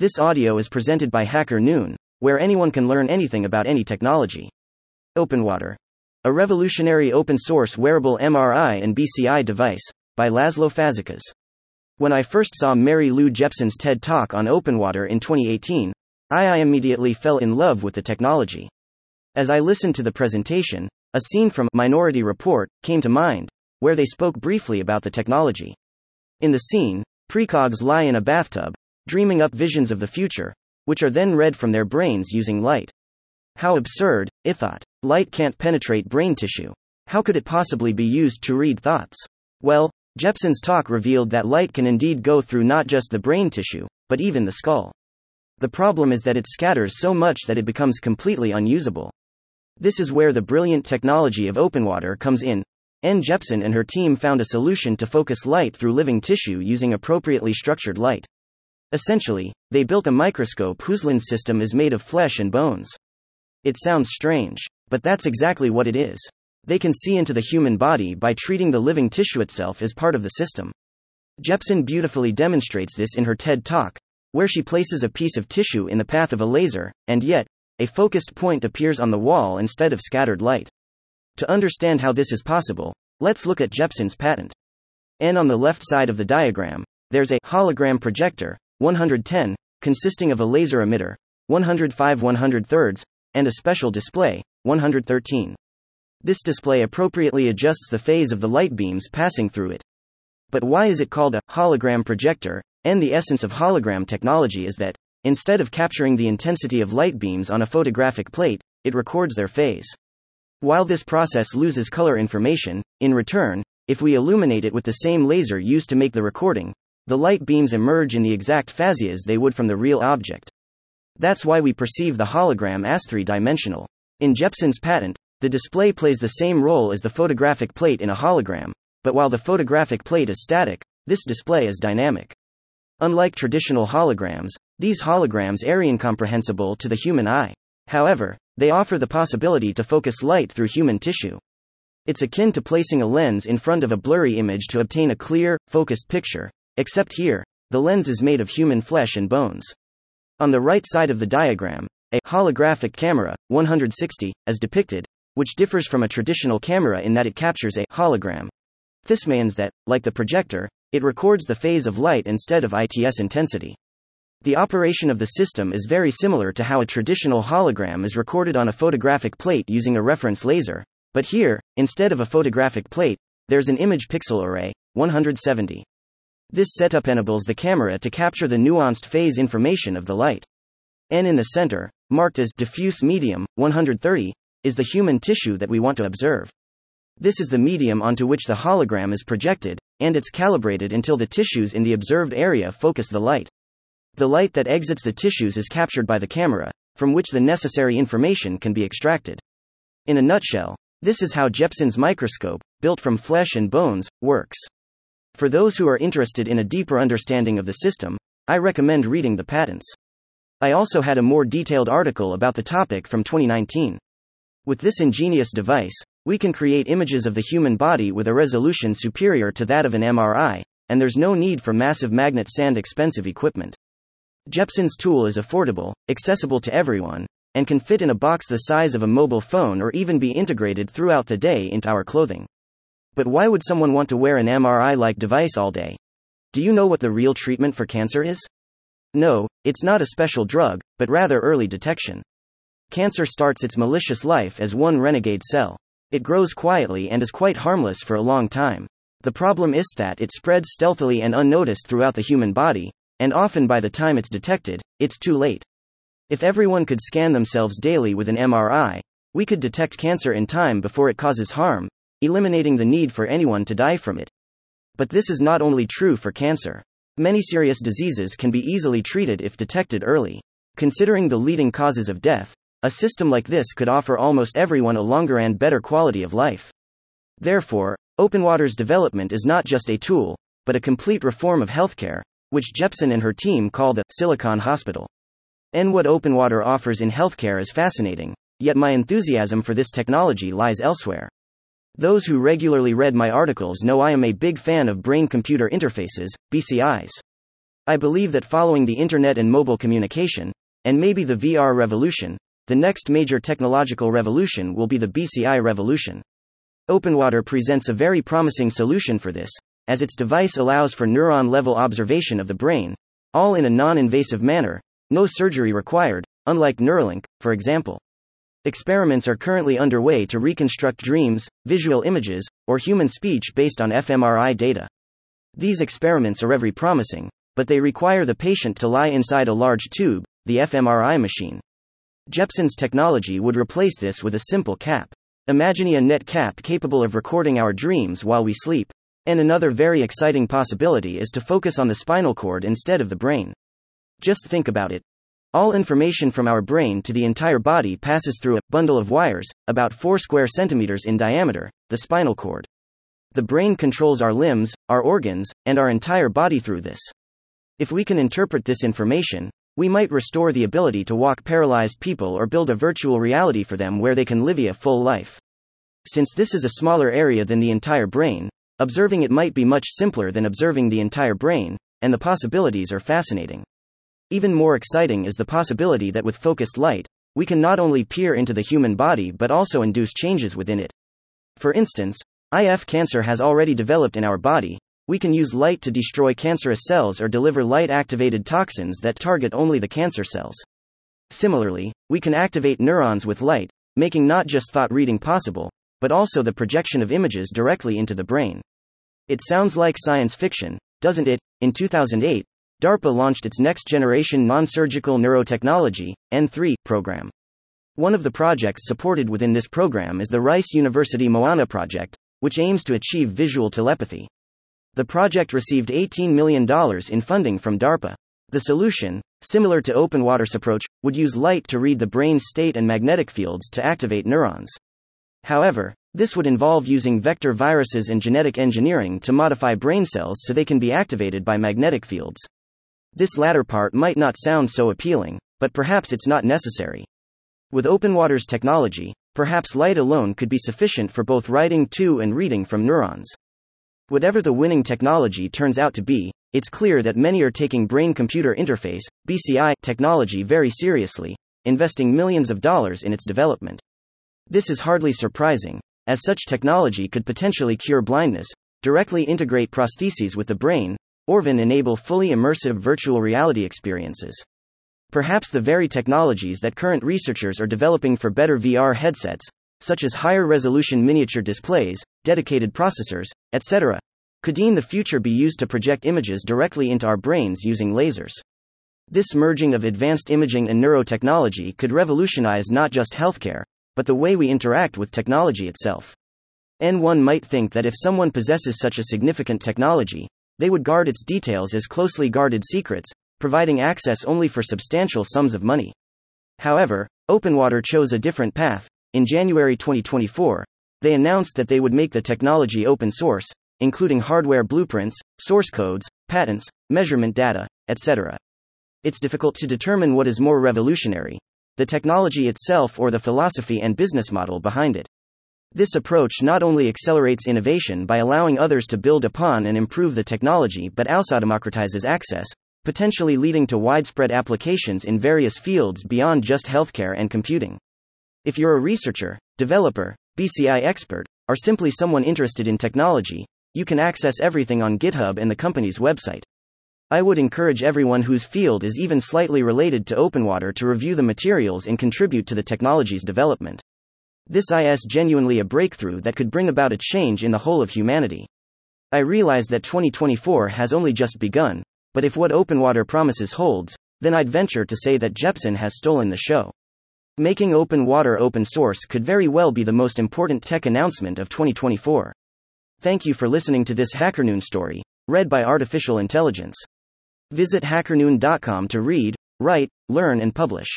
This audio is presented by Hacker Noon, where anyone can learn anything about any technology. OpenWater. A revolutionary open source wearable MRI and BCI device, by Laszlo Fazekas. When I first saw Mary Lou Jepsen's TED Talk on OpenWater in 2018, I, I immediately fell in love with the technology. As I listened to the presentation, a scene from Minority Report came to mind, where they spoke briefly about the technology. In the scene, precogs lie in a bathtub, dreaming up visions of the future, which are then read from their brains using light. How absurd, I thought. Light can't penetrate brain tissue. How could it possibly be used to read thoughts? Well, Jepsen's talk revealed that light can indeed go through not just the brain tissue, but even the skull. The problem is that it scatters so much that it becomes completely unusable. This is where the brilliant technology of OpenWater comes in. N. Jepsen and her team found a solution to focus light through living tissue using appropriately structured light. Essentially, they built a microscope whose lens system is made of flesh and bones. It sounds strange, but that's exactly what it is. They can see into the human body by treating the living tissue itself as part of the system. Jepsen beautifully demonstrates this in her TED Talk, where she places a piece of tissue in the path of a laser, and yet, a focused point appears on the wall instead of scattered light. To understand how this is possible, let's look at Jepsen's patent. And on the left side of the diagram, there's a hologram projector, 110, consisting of a laser emitter, 105 103rds, and a special display, 113. This display appropriately adjusts the phase of the light beams passing through it. But why is it called a hologram projector? And the essence of hologram technology is that, instead of capturing the intensity of light beams on a photographic plate, it records their phase. While this process loses color information, in return, if we illuminate it with the same laser used to make the recording, the light beams emerge in the exact phasias they would from the real object. That's why we perceive the hologram as three dimensional. In Jepsen's patent, the display plays the same role as the photographic plate in a hologram, but while the photographic plate is static, this display is dynamic. Unlike traditional holograms, these holograms are incomprehensible to the human eye. However, they offer the possibility to focus light through human tissue. It's akin to placing a lens in front of a blurry image to obtain a clear, focused picture, Except here, the lens is made of human flesh and bones. On the right side of the diagram, a holographic camera, 160, as depicted, which differs from a traditional camera in that it captures a hologram. This means that, like the projector, it records the phase of light instead of ITS intensity. The operation of the system is very similar to how a traditional hologram is recorded on a photographic plate using a reference laser, but here, instead of a photographic plate, there's an image pixel array, 170. This setup enables the camera to capture the nuanced phase information of the light. N in the center, marked as diffuse medium, 130, is the human tissue that we want to observe. This is the medium onto which the hologram is projected, and it's calibrated until the tissues in the observed area focus the light. The light that exits the tissues is captured by the camera, from which the necessary information can be extracted. In a nutshell, this is how Jepsen's microscope, built from flesh and bones, works. For those who are interested in a deeper understanding of the system, I recommend reading the patents. I also had a more detailed article about the topic from 2019. With this ingenious device, we can create images of the human body with a resolution superior to that of an MRI, and there's no need for massive magnet sand expensive equipment. Jepsen's tool is affordable, accessible to everyone, and can fit in a box the size of a mobile phone or even be integrated throughout the day into our clothing. But why would someone want to wear an MRI like device all day? Do you know what the real treatment for cancer is? No, it's not a special drug, but rather early detection. Cancer starts its malicious life as one renegade cell. It grows quietly and is quite harmless for a long time. The problem is that it spreads stealthily and unnoticed throughout the human body, and often by the time it's detected, it's too late. If everyone could scan themselves daily with an MRI, we could detect cancer in time before it causes harm, eliminating the need for anyone to die from it. But this is not only true for cancer. Many serious diseases can be easily treated if detected early. Considering the leading causes of death, a system like this could offer almost everyone a longer and better quality of life. Therefore, OpenWater's development is not just a tool, but a complete reform of healthcare, which Jepsen and her team call the Silicon Hospital. And what OpenWater offers in healthcare is fascinating, yet my enthusiasm for this technology lies elsewhere. Those who regularly read my articles know I am a big fan of brain computer interfaces, BCIs. I believe that following the internet and mobile communication, and maybe the VR revolution, the next major technological revolution will be the BCI revolution. OpenWater presents a very promising solution for this, as its device allows for neuron level observation of the brain, all in a non invasive manner, no surgery required, unlike Neuralink, for example. Experiments are currently underway to reconstruct dreams, visual images, or human speech based on fMRI data. These experiments are very promising, but they require the patient to lie inside a large tube, the fMRI machine. Jepsen's technology would replace this with a simple cap. Imagining a net cap capable of recording our dreams while we sleep. And another very exciting possibility is to focus on the spinal cord instead of the brain. Just think about it. All information from our brain to the entire body passes through a bundle of wires, about 4 square centimeters in diameter, the spinal cord. The brain controls our limbs, our organs, and our entire body through this. If we can interpret this information, we might restore the ability to walk paralyzed people or build a virtual reality for them where they can live a full life. Since this is a smaller area than the entire brain, observing it might be much simpler than observing the entire brain, and the possibilities are fascinating. Even more exciting is the possibility that with focused light, we can not only peer into the human body but also induce changes within it. For instance, IF cancer has already developed in our body, we can use light to destroy cancerous cells or deliver light activated toxins that target only the cancer cells. Similarly, we can activate neurons with light, making not just thought reading possible, but also the projection of images directly into the brain. It sounds like science fiction, doesn't it? In 2008, DARPA launched its next generation non surgical neurotechnology, N3, program. One of the projects supported within this program is the Rice University Moana project, which aims to achieve visual telepathy. The project received $18 million in funding from DARPA. The solution, similar to OpenWater's approach, would use light to read the brain's state and magnetic fields to activate neurons. However, this would involve using vector viruses and genetic engineering to modify brain cells so they can be activated by magnetic fields. This latter part might not sound so appealing, but perhaps it's not necessary. With OpenWater's technology, perhaps light alone could be sufficient for both writing to and reading from neurons. Whatever the winning technology turns out to be, it's clear that many are taking brain computer interface BCI technology very seriously, investing millions of dollars in its development. This is hardly surprising, as such technology could potentially cure blindness, directly integrate prostheses with the brain, or even enable fully immersive virtual reality experiences. Perhaps the very technologies that current researchers are developing for better VR headsets, such as higher resolution miniature displays, dedicated processors, etc., could in the future be used to project images directly into our brains using lasers. This merging of advanced imaging and neurotechnology could revolutionize not just healthcare, but the way we interact with technology itself. And one might think that if someone possesses such a significant technology, they would guard its details as closely guarded secrets, providing access only for substantial sums of money. However, OpenWater chose a different path, in January 2024, they announced that they would make the technology open source, including hardware blueprints, source codes, patents, measurement data, etc. It's difficult to determine what is more revolutionary the technology itself or the philosophy and business model behind it. This approach not only accelerates innovation by allowing others to build upon and improve the technology but also democratizes access, potentially leading to widespread applications in various fields beyond just healthcare and computing. If you're a researcher, developer, BCI expert, or simply someone interested in technology, you can access everything on GitHub and the company's website. I would encourage everyone whose field is even slightly related to OpenWater to review the materials and contribute to the technology's development. This is genuinely a breakthrough that could bring about a change in the whole of humanity. I realize that 2024 has only just begun, but if what OpenWater promises holds, then I'd venture to say that Jepsen has stolen the show. Making OpenWater open source could very well be the most important tech announcement of 2024. Thank you for listening to this HackerNoon story, read by Artificial Intelligence. Visit hackerNoon.com to read, write, learn, and publish.